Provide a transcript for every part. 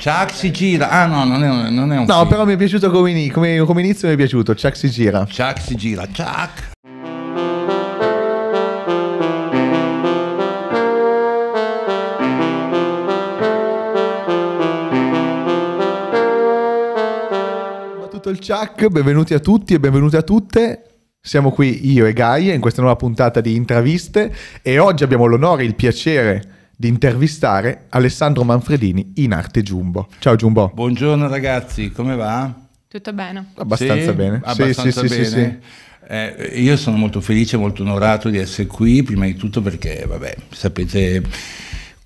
Chuck si gira. Ah no, non è un, non è un No, film. però mi è piaciuto come, ini- come- come inizio, mi è piaciuto. Chuck si gira. Chuck si gira. Chuck. tutto il Chuck, benvenuti a tutti e benvenute a tutte. Siamo qui io e Gaia in questa nuova puntata di intraviste e oggi abbiamo l'onore e il piacere di intervistare Alessandro Manfredini in arte Jumbo. Ciao Jumbo. Buongiorno ragazzi, come va? Tutto bene. Abbastanza Sì? bene. Sì, Abbastanza sì, sì, sì, bene. Eh, io sono molto felice, molto onorato di essere qui, prima di tutto perché, vabbè, sapete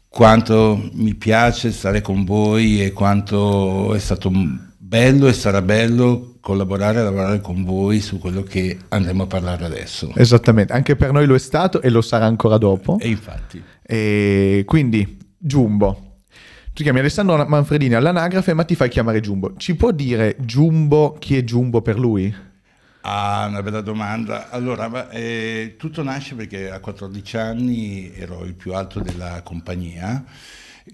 quanto mi piace stare con voi e quanto è stato bello e sarà bello collaborare e lavorare con voi su quello che andremo a parlare adesso. Esattamente, anche per noi lo è stato e lo sarà ancora dopo. E infatti, E quindi, Jumbo. Tu chiami Alessandro Manfredini all'anagrafe, ma ti fai chiamare Jumbo. Ci può dire Jumbo chi è Jumbo per lui? ah, una bella domanda. Allora, eh, tutto nasce perché a 14 anni ero il più alto della compagnia.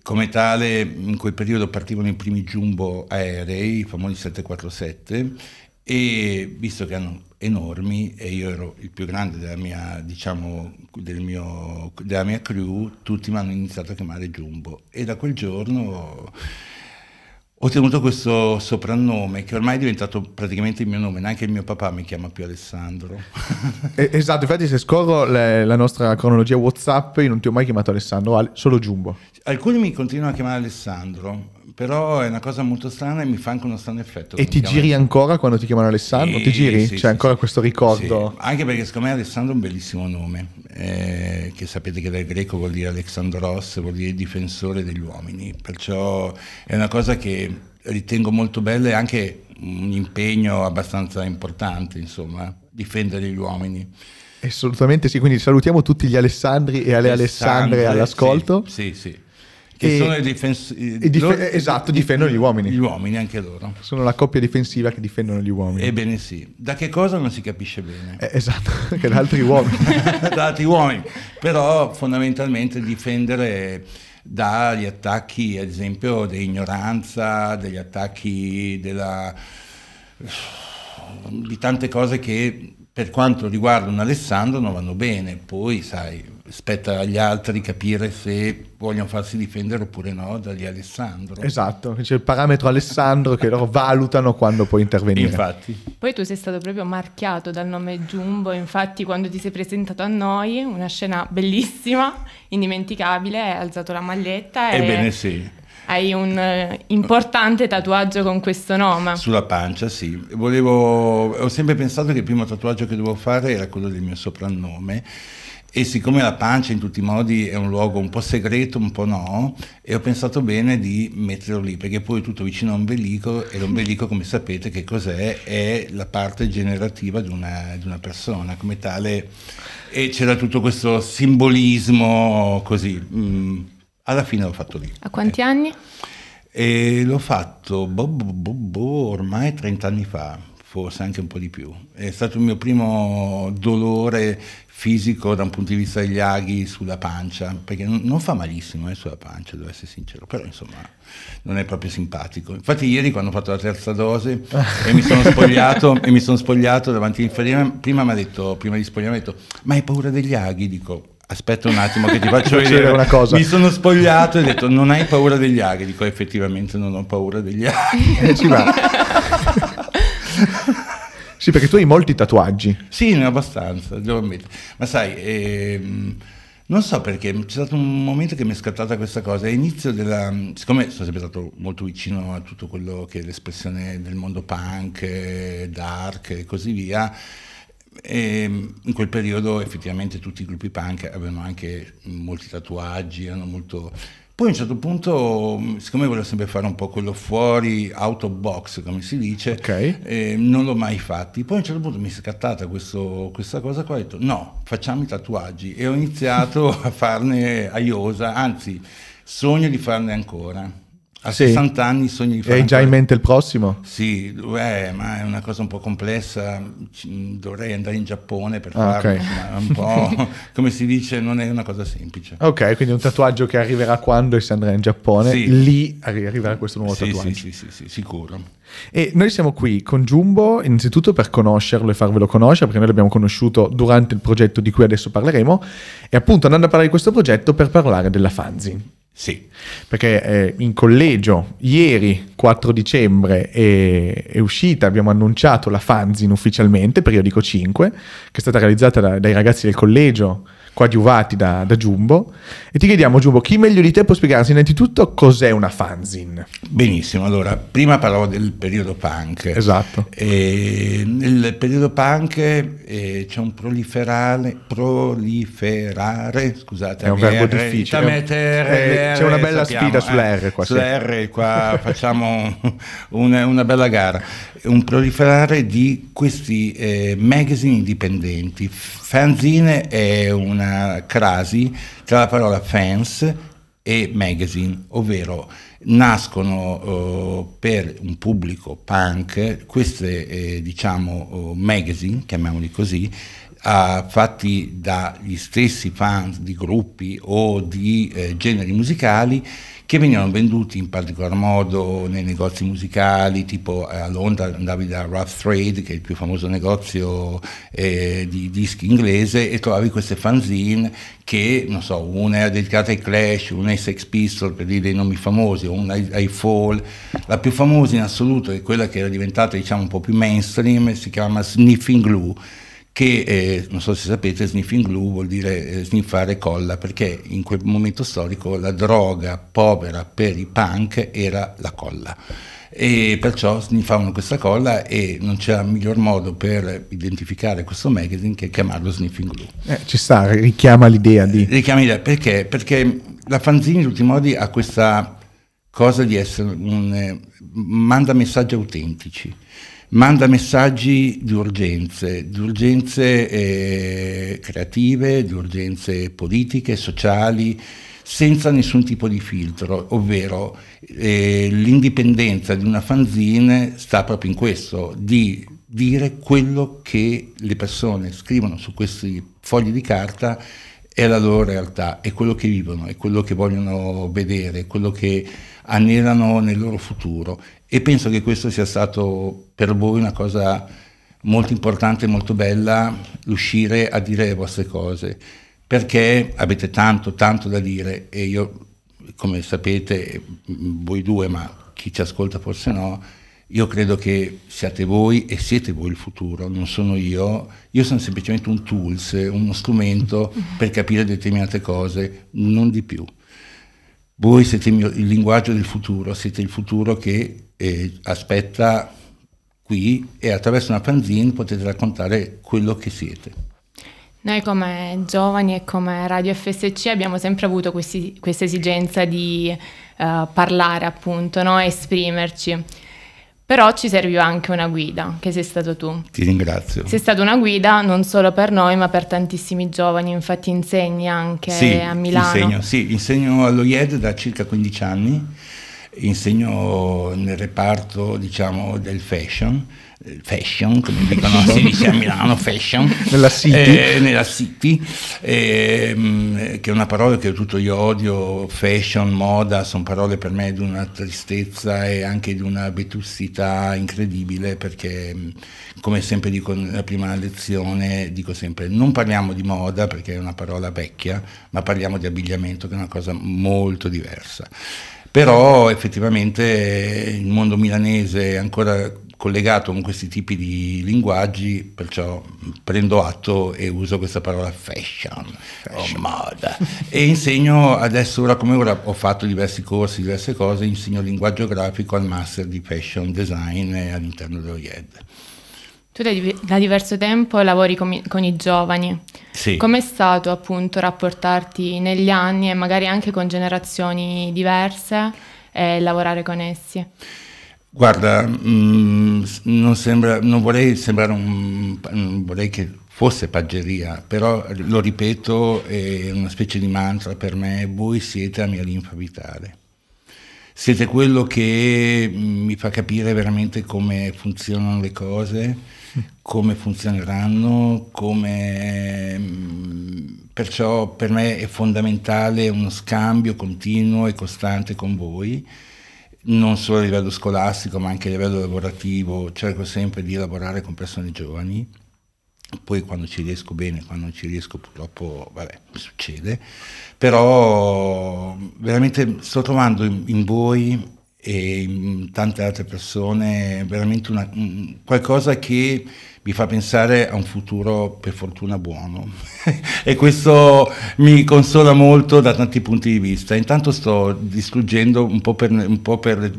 Come tale, in quel periodo partivano i primi jumbo aerei, i famosi 747, e visto che erano enormi e io ero il più grande della mia, diciamo, del mio, della mia crew, tutti mi hanno iniziato a chiamare Jumbo. E da quel giorno ho tenuto questo soprannome che ormai è diventato praticamente il mio nome, neanche il mio papà mi chiama più Alessandro. Esatto, infatti se scorro le- la nostra cronologia WhatsApp, io non ti ho mai chiamato Alessandro, Ale- solo Jumbo. Alcuni mi continuano a chiamare Alessandro, però è una cosa molto strana e mi fa anche uno strano effetto. E ti giri ancora quando ti chiamano Alessandro? Sì, ti giri? sì, C'è sì, ancora sì. questo ricordo? Anche perché secondo me Alessandro è un bellissimo nome, eh, che sapete che dal greco vuol dire Alexandros, vuol dire difensore degli uomini, perciò è una cosa che ritengo molto bella e anche un impegno abbastanza importante, insomma, difendere gli uomini. Assolutamente sì, quindi salutiamo tutti gli Alessandri e alle Alessandre all'ascolto. Sì, sì. Che sono i difens- e dif- esatto, difendono gli uomini. Gli uomini, anche loro. Sono la coppia difensiva che difendono gli uomini. Ebbene sì. Da che cosa non si capisce bene? Eh, esatto, che da altri uomini. da altri uomini, però fondamentalmente difendere dagli attacchi, ad esempio, dell'ignoranza, degli attacchi della, di tante cose che per quanto riguarda un Alessandro non vanno bene, poi sai, spetta agli altri capire se vogliono farsi difendere oppure no dagli Alessandro. esatto, c'è il parametro Alessandro che loro valutano quando puoi intervenire. Infatti. Poi tu sei stato proprio marchiato dal nome Jumbo, infatti quando ti sei presentato a noi, una scena bellissima, indimenticabile, hai alzato la maglietta e Ebbene sì. Hai un eh, importante tatuaggio con questo nome. Sulla pancia, sì. Volevo, ho sempre pensato che il primo tatuaggio che dovevo fare era quello del mio soprannome. E siccome la pancia in tutti i modi è un luogo un po' segreto, un po' no, e ho pensato bene di metterlo lì, perché poi è tutto vicino all'ombelico, e l'ombelico, come sapete, che cos'è? È la parte generativa di una, di una persona, come tale, e c'era tutto questo simbolismo così. Mm, alla fine l'ho fatto lì. A quanti anni? E l'ho fatto boh, boh, boh, boh, ormai 30 anni fa, forse anche un po' di più. È stato il mio primo dolore fisico da un punto di vista degli aghi sulla pancia, perché non, fa malissimo eh, sulla pancia, devo essere sincero, però insomma non è proprio simpatico. Infatti ieri quando ho fatto la terza dose e mi sono spogliato, e mi sono spogliato davanti all'infermiera, prima mi ha detto, prima di spogliarmi, mi ha detto, ma hai paura degli aghi? Dico, aspetta un attimo che ti faccio vedere una cosa. Mi sono spogliato e ho detto, non hai paura degli aghi? Dico, effettivamente non ho paura degli aghi. Eh, ci va. sì, perché tu hai molti tatuaggi. Sì, ne ho abbastanza, devo ammettere. Ma sai, ehm, non so perché, c'è stato un momento che mi è scattata questa cosa. All'inizio della... Siccome sono sempre stato molto vicino a tutto quello che è l'espressione del mondo punk, eh, dark e così via, e in quel periodo effettivamente tutti i gruppi punk avevano anche molti tatuaggi, erano molto... Poi a un certo punto, siccome volevo sempre fare un po' quello fuori, out of box, come si dice, Ok. eh, non l'ho mai fatti. Poi a un certo punto mi è scattata questo- questa cosa qua, ho detto no, facciamo i tatuaggi e ho iniziato a farne a iosa, anzi sogno di farne ancora. A Sì. 60 anni sogno di fare Hai già in mente il prossimo? Sì, eh, ma è una cosa un po' complessa, dovrei andare in Giappone per Ah, farlo, ok. insomma, un po', come si dice, non è una cosa semplice. Ok, quindi un tatuaggio che arriverà quando si andrà in Giappone, Sì. lì arri- arriverà questo nuovo Sì, tatuaggio. sì, sì, sì, sì, sicuro. E noi siamo qui con Jumbo innanzitutto per conoscerlo e farvelo conoscere, perché noi l'abbiamo conosciuto durante il progetto di cui adesso parleremo, e appunto andando a parlare di questo progetto per parlare della fanzine. Sì, Perché eh, in collegio ieri 4 dicembre è, è uscita, abbiamo annunciato la fanzine ufficialmente, periodico 5, che è stata realizzata da- dai ragazzi del collegio, coadiuvati da, da Jumbo. E ti chiediamo, Jumbo, chi meglio di te può spiegarsi innanzitutto cos'è una fanzine? benissimo. Allora, prima parlavo del periodo punk. Esatto. E nel periodo punk eh, c'è un proliferare, proliferare, scusate, È un R, verbo difficile. da mettere Eh, c'è una R, bella sappiamo, sfida sulla eh, R qua, Sulla. R qua facciamo una, una bella gara. Un proliferare di questi eh, magazine indipendenti. Fanzine è una crasi tra la parola fans e magazine, ovvero nascono eh, per un pubblico punk queste eh, diciamo oh, magazine, chiamiamoli così, ah, fatti dagli stessi fans di gruppi o di generi musicali che venivano venduti in particolar modo nei negozi musicali, tipo eh, a Londra andavi da Rough Trade, che è il più famoso negozio eh, di dischi inglese, e trovavi queste fanzine che, non so, una era dedicata ai Clash, una ai Sex Pistols, per dire dei nomi famosi, una ai, ai Fall. La più famosa in assoluto è quella che era diventata, diciamo, un po' più mainstream, si chiama Sniffing Glue che eh, non so se sapete, sniffing glue vuol dire eh, sniffare colla, perché in quel momento storico la droga povera per i punk era la colla. E perciò sniffavano questa colla e non c'era miglior modo per identificare questo magazine che chiamarlo sniffing glue. Eh, ci sta, richiama l'idea di... Richiami idea, perché? Perché la fanzine in tutti i modi ha questa cosa di essere un... eh, manda messaggi autentici, manda messaggi di urgenze, di urgenze eh, creative, di urgenze politiche, sociali, senza nessun tipo di filtro, ovvero eh, l'indipendenza di una fanzine sta proprio in questo, di dire quello che le persone scrivono su questi fogli di carta è la loro realtà, è quello che vivono, è quello che vogliono vedere, è quello che anelano nel loro futuro. E penso che questo sia stato per voi una cosa molto importante e molto bella, riuscire a dire le vostre cose, perché avete tanto, tanto da dire e io, come sapete, voi due, ma chi ci ascolta forse no, io credo che siate voi e siete voi il futuro, non sono io. Io sono semplicemente un tools, uno strumento per capire determinate cose, non di più. Voi siete il, mio- il linguaggio del futuro, siete il futuro che eh, aspetta qui e attraverso una fanzine potete raccontare quello che siete. Noi come giovani e come Radio FSC abbiamo sempre avuto questa esigenza di eh, parlare appunto, no? esprimerci. Però ci serviva anche una guida, che sei stato tu. Ti ringrazio. Sei stata una guida non solo per noi, ma per tantissimi giovani, infatti insegni anche Sì, a Milano. Insegno, sì, insegno all'OIED da circa 15 anni, insegno nel reparto diciamo, del fashion, fashion come dicono si dice a Milano, fashion, Nella City. eh, nella City, ehm, che è una parola che tutto io odio, fashion, moda, sono parole per me di una tristezza e anche di una vetusticità incredibile perché mh, come sempre dico nella prima lezione, dico sempre non parliamo di moda perché è una parola vecchia, ma parliamo di abbigliamento che è una cosa molto diversa. Però effettivamente eh, il mondo milanese è ancora collegato con questi tipi di linguaggi, perciò prendo atto e uso questa parola fashion, o moda. E insegno adesso, ora come ora, ho fatto diversi corsi, diverse cose, insegno linguaggio grafico al master di fashion design all'interno dell'OIED. Tu da, div- da diverso tempo lavori con, i- con i giovani. Sì. Com'è stato appunto rapportarti negli anni e magari anche con generazioni diverse e lavorare con essi? Guarda, mm, s- non, sembra, non vorrei sembrare un, non vorrei che fosse paggeria, però lo ripeto, è una specie di mantra per me, voi siete la mia linfa vitale. siete quello che mm, mi fa capire veramente come funzionano le cose, come funzioneranno, come... Mm, perciò per me è fondamentale uno scambio continuo e costante con voi, non solo a livello scolastico ma anche a livello lavorativo, cerco sempre di lavorare con persone giovani. Poi quando ci riesco bene, quando non ci riesco purtroppo, vabbè, succede, però veramente sto trovando in, in voi e in tante altre persone veramente una, qualcosa che mi fa pensare a un futuro per fortuna buono e questo mi consola molto da tanti punti di vista. Intanto sto distruggendo un po' per, un po per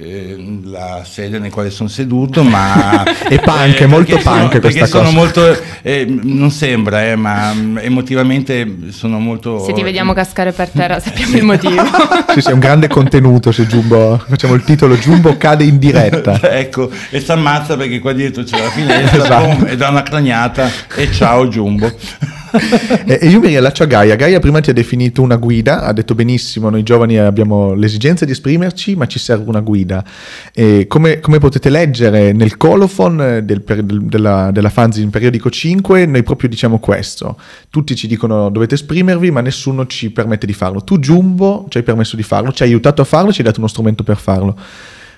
eh, la sede nel quale sono seduto, ma è punk, è molto punk sono, questa cosa. Molto, eh, non sembra, eh, ma emotivamente sono molto... Se ti vediamo cascare per terra sappiamo il motivo. sì, sì, è un grande contenuto se Jumbo, facciamo il titolo Jumbo cade in diretta. ecco, e si ammazza perché qua dietro c'è la finestra esatto. boom, e dà una craniata e ciao Jumbo e io mi riallaccio a Gaia. Gaia prima ti ha definito una guida, ha detto benissimo, noi giovani abbiamo l'esigenza di esprimerci, ma ci serve una guida. Come, come, potete leggere nel colophon del, del, della, della fanzine periodico 5, noi proprio diciamo questo. Tutti ci dicono dovete esprimervi, ma nessuno ci permette di farlo. Tu, Jumbo, ci hai permesso di farlo, ci hai aiutato a farlo, ci hai dato uno strumento per farlo.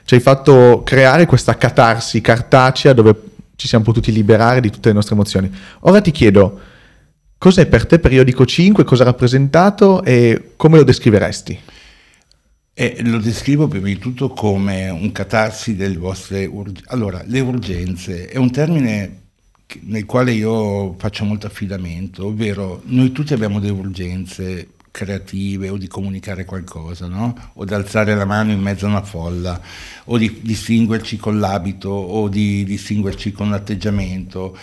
Ci hai fatto creare questa catarsi cartacea dove ci siamo potuti liberare di tutte le nostre emozioni. Ora ti chiedo, Cos'è per te periodico 5? Cosa ha rappresentato e come lo descriveresti? Eh, lo descrivo prima di tutto come un catarsi delle vostre urgenze. Allora, le urgenze è un termine nel quale io faccio molto affidamento, ovvero noi tutti abbiamo delle urgenze creative o di comunicare qualcosa, no? o di alzare la mano in mezzo a una folla, o di distinguerci con l'abito, o di distinguerci con l'atteggiamento.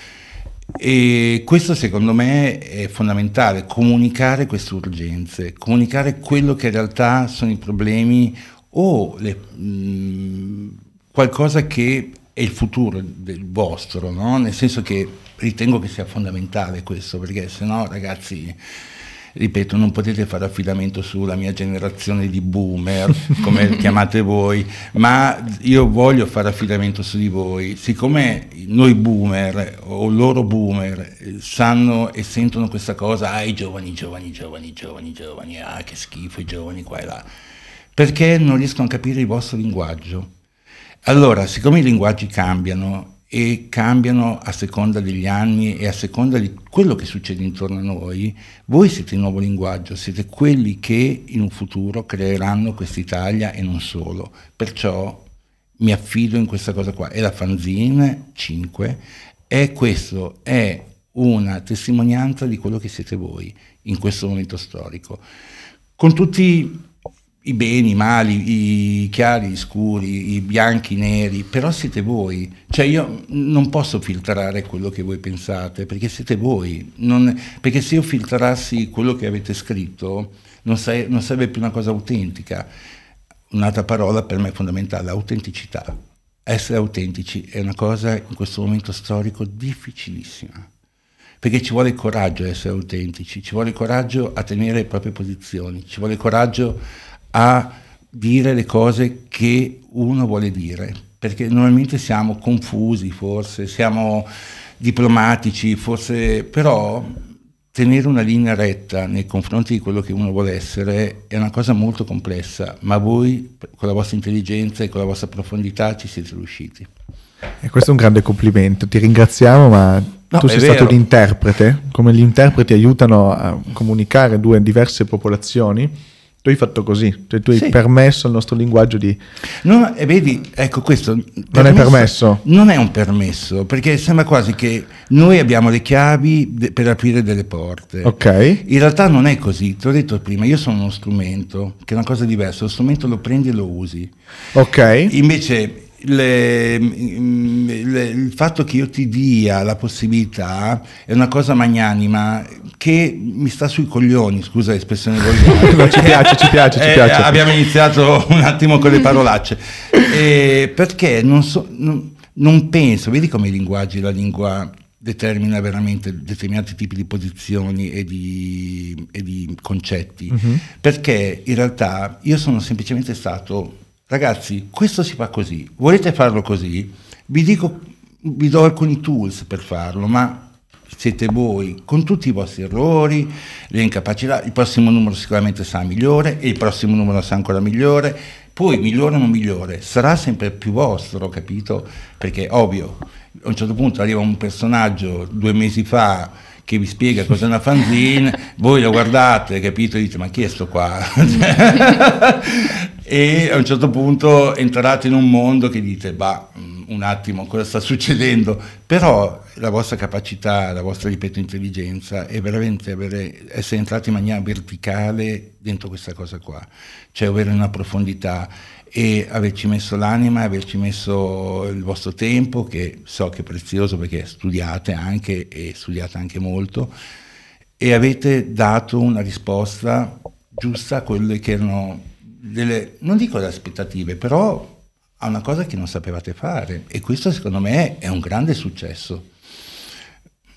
E questo secondo me è fondamentale, comunicare queste urgenze, comunicare quello che in realtà sono i problemi o le, mh, qualcosa che è il futuro del vostro, no? nel senso che ritengo che sia fondamentale questo, perché se no ragazzi ripeto, non potete fare affidamento sulla mia generazione di boomer, come chiamate voi, ma io voglio fare affidamento su di voi. Siccome noi boomer o loro boomer sanno e sentono questa cosa, ah i giovani, giovani, giovani, giovani, giovani, ah che schifo i giovani qua e là, perché non riescono a capire il vostro linguaggio. Allora, siccome i linguaggi cambiano e cambiano a seconda degli anni e a seconda di quello che succede intorno a noi, voi siete il nuovo linguaggio, siete quelli che in un futuro creeranno quest'Italia e non solo. Perciò mi affido in questa cosa qua. E la fanzine 5 è questo, è una testimonianza di quello che siete voi in questo momento storico. Con tutti i beni, i mali, i chiari, i scuri, i bianchi, i neri, però siete voi. Cioè io non posso filtrare quello che voi pensate, perché siete voi. Non, perché se io filtrassi quello che avete scritto, non, sei, non sarebbe più una cosa autentica. Un'altra parola per me fondamentale, autenticità. Essere autentici è una cosa in questo momento storico difficilissima perché ci vuole coraggio a essere autentici, ci vuole coraggio a tenere le proprie posizioni, ci vuole coraggio a dire le cose che uno vuole dire, perché normalmente siamo confusi forse, siamo diplomatici, forse, però tenere una linea retta nei confronti di quello che uno vuole essere è una cosa molto complessa, ma voi con la vostra intelligenza e con la vostra profondità ci siete riusciti. E questo è un grande complimento, ti ringraziamo, ma no, tu sei stato l'interprete, come gli interpreti aiutano a comunicare due diverse popolazioni tu hai fatto così, cioè tu hai sì. permesso al nostro linguaggio di... No, e vedi, ecco questo... Non è permesso? Non è un permesso, perché sembra quasi che noi abbiamo le chiavi de- per aprire delle porte. Ok. In realtà non è così, ti ho detto prima, io sono uno strumento, che è una cosa diversa, lo strumento lo prendi e lo usi. Ok. Invece le, le, il fatto che io ti dia la possibilità è una cosa magnanima che mi sta sui coglioni, scusa l'espressione volgare. no, ci piace, ci piace, ci eh, piace. abbiamo iniziato un attimo con le parolacce. Eh, perché non, so, non, non penso, vedi come i linguaggi, la lingua determina veramente determinati tipi di posizioni e di, e di concetti, uh-huh. perché in realtà io sono semplicemente stato, ragazzi, questo si fa così, volete farlo così? Vi dico, vi do alcuni tools per farlo, ma siete voi con tutti i vostri errori, le incapacità, il prossimo numero sicuramente sarà migliore e il prossimo numero sarà ancora migliore, poi migliore o non migliore, sarà sempre più vostro, capito? Perché ovvio, a un certo punto arriva un personaggio due mesi fa che vi spiega cos'è una fanzine, voi lo guardate, capito, e dite ma chi è sto qua? e a un certo punto entrate in un mondo che dite, bah, un attimo, cosa sta succedendo? Però la vostra capacità, la vostra, ripeto, intelligenza è veramente avere, essere entrati in maniera verticale dentro questa cosa qua, cioè avere una profondità e averci messo l'anima, averci messo il vostro tempo, che so che è prezioso perché studiate anche e studiate anche molto, e avete dato una risposta giusta a quelle che erano delle, non dico le aspettative, però a una cosa che non sapevate fare e questo secondo me è un grande successo.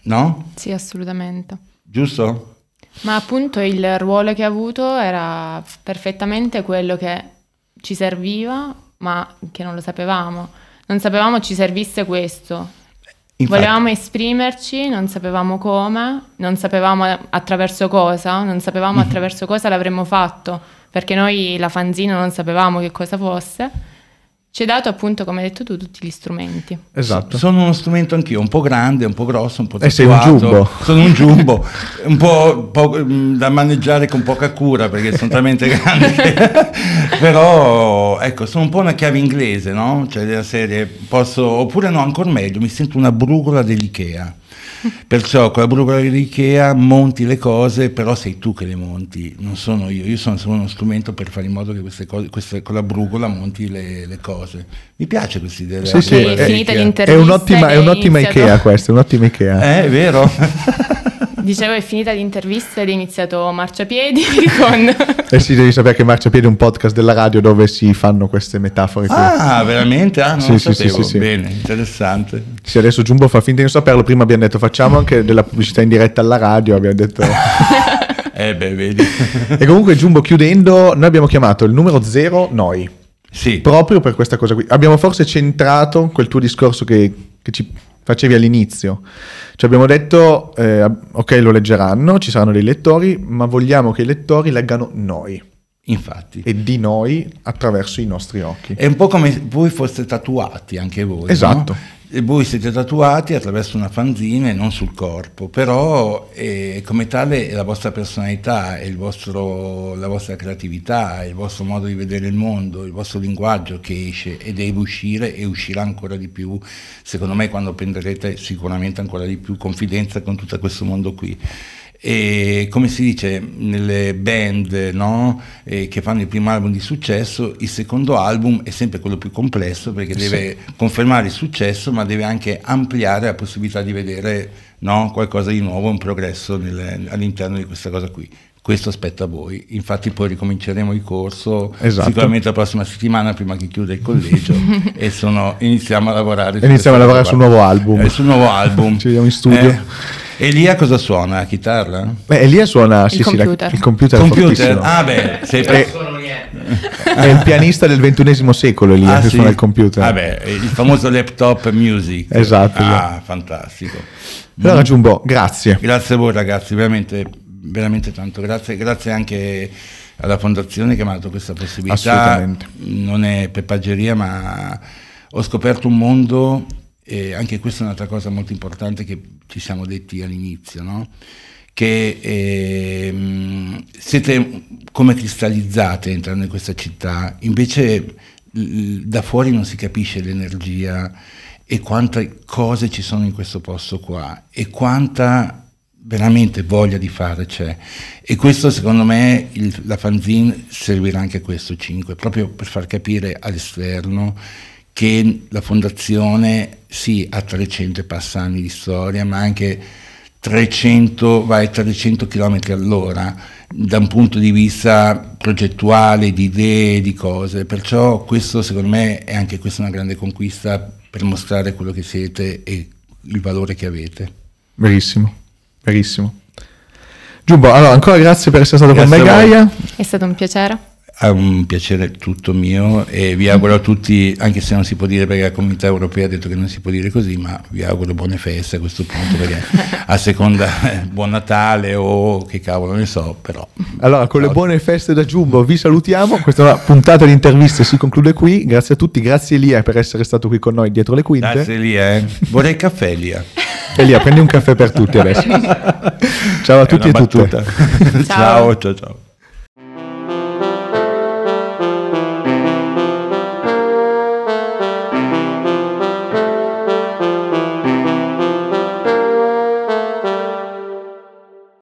No? Sì, assolutamente. Giusto? Ma appunto il ruolo che ha avuto era perfettamente quello che ci serviva, ma che non lo sapevamo. Non sapevamo ci servisse questo. Infatti, Volevamo esprimerci, non sapevamo come, non sapevamo attraverso cosa, non sapevamo mm-hmm. attraverso cosa l'avremmo fatto, perché noi la fanzina non sapevamo che cosa fosse ci hai dato appunto, come hai detto tu, tutti gli strumenti. Esatto. Sono uno strumento anch'io, un po' grande, un po' grosso, un po' tatuato. E sei un jumbo. Sono un jumbo, un po', po', mm, da maneggiare con poca cura perché sono talmente grandi. Però, ecco, sono un po' una chiave inglese, no? Cioè della serie, posso, oppure no, ancora meglio, mi sento una brugola dell'Ikea. Perciò con la brugola dell'IKEA monti le cose, però sei tu che le monti, non sono io. Io sono solo uno strumento per fare in modo che queste cose, queste, con la brugola monti le, le, cose. Mi piace questa idea. Sì, sì, è, è, un'ottima, è un'ottima Ikea questa, è un'ottima Ikea. Eh, è vero. Dicevo, è finita l'intervista ed è iniziato Marciapiedi con... Eh sì, devi sapere che Marciapiedi è un podcast della radio dove si fanno queste metafore. Ah, qui. veramente? Ah, non sì, sì, sì, sì, Bene, interessante. Sì, adesso Jumbo fa finta di non saperlo. Prima abbiamo detto facciamo anche della pubblicità in diretta alla radio, abbiamo detto... eh beh, vedi. e comunque Jumbo chiudendo, noi abbiamo chiamato il numero zero noi. Sì. Proprio per questa cosa qui. Abbiamo forse centrato quel tuo discorso che, che ci facevi all'inizio. Ci abbiamo detto, eh, ok, lo leggeranno, ci saranno dei lettori, ma vogliamo che i lettori leggano noi. Infatti. E di noi attraverso i nostri occhi. È un po' come voi foste tatuati anche voi. Esatto. No? E voi siete tatuati attraverso una fanzina e non sul corpo, però eh, come tale è la vostra personalità, è vostro, la vostra creatività, è il vostro modo di vedere il mondo, il vostro linguaggio che esce e deve uscire e uscirà ancora di più, secondo me quando prenderete sicuramente ancora di più confidenza con tutto questo mondo qui e come si dice nelle band no? eh, che fanno il primo album di successo, il secondo album è sempre quello più complesso perché deve sì. confermare il successo ma deve anche ampliare la possibilità di vedere no? qualcosa di nuovo, un progresso nel, all'interno di questa cosa qui. Questo aspetta a voi, infatti poi ricominceremo il corso esatto. sicuramente la prossima settimana prima che chiuda il collegio e sono, iniziamo a lavorare, iniziamo a lavorare sul nuovo album. Eh, sul nuovo album. Ci vediamo in studio. Eh, Elia cosa suona? La chitarra? Beh, Elia suona il sì, computer. Sì, la, il computer. computer. Ah, beh, sei è, è il pianista del ventunesimo secolo Elia ah, che sì? suona il computer. Ah, beh, il famoso laptop music. Esatto. Ah, esatto. fantastico. Allora, Giumbo, grazie. Grazie a voi, ragazzi, veramente, veramente tanto. Grazie, grazie anche alla fondazione che mi ha dato questa possibilità. Assolutamente. Non è pepaggeria, ma ho scoperto un mondo e anche questa è un'altra cosa molto importante che ci siamo detti all'inizio, no? che eh, siete come cristallizzate entrando in questa città, invece da fuori non si capisce l'energia e quante cose ci sono in questo posto qua e quanta veramente voglia di fare c'è e questo secondo me il, la fanzine servirà anche a questo 5 proprio per far capire all'esterno che la fondazione sì ha 300 e passa anni di storia, ma anche 300, vai 300 km all'ora da un punto di vista progettuale, di idee, di cose. Perciò questo secondo me è anche questa una grande conquista per mostrare quello che siete e il valore che avete. Verissimo, verissimo. Giubbo, allora ancora grazie per essere stato Grazie con me. Gaia. È stato un piacere. È un piacere tutto mio e vi auguro a tutti, anche se non si può dire perché la comunità europea ha detto che non si può dire così, ma vi auguro buone feste a questo punto perché a seconda eh, buon Natale o che cavolo ne so, però. Allora, con le Ciao. buone feste da Giubbo vi salutiamo. Questa puntata di interviste, si conclude qui. Grazie a tutti, grazie Elia per essere stato qui con noi dietro le quinte. Grazie Lia, eh. vorrei il caffè Lia. Elia, prendi un caffè per tutti adesso. Ciao a È tutti e tutte. battuta. ciao ciao ciao.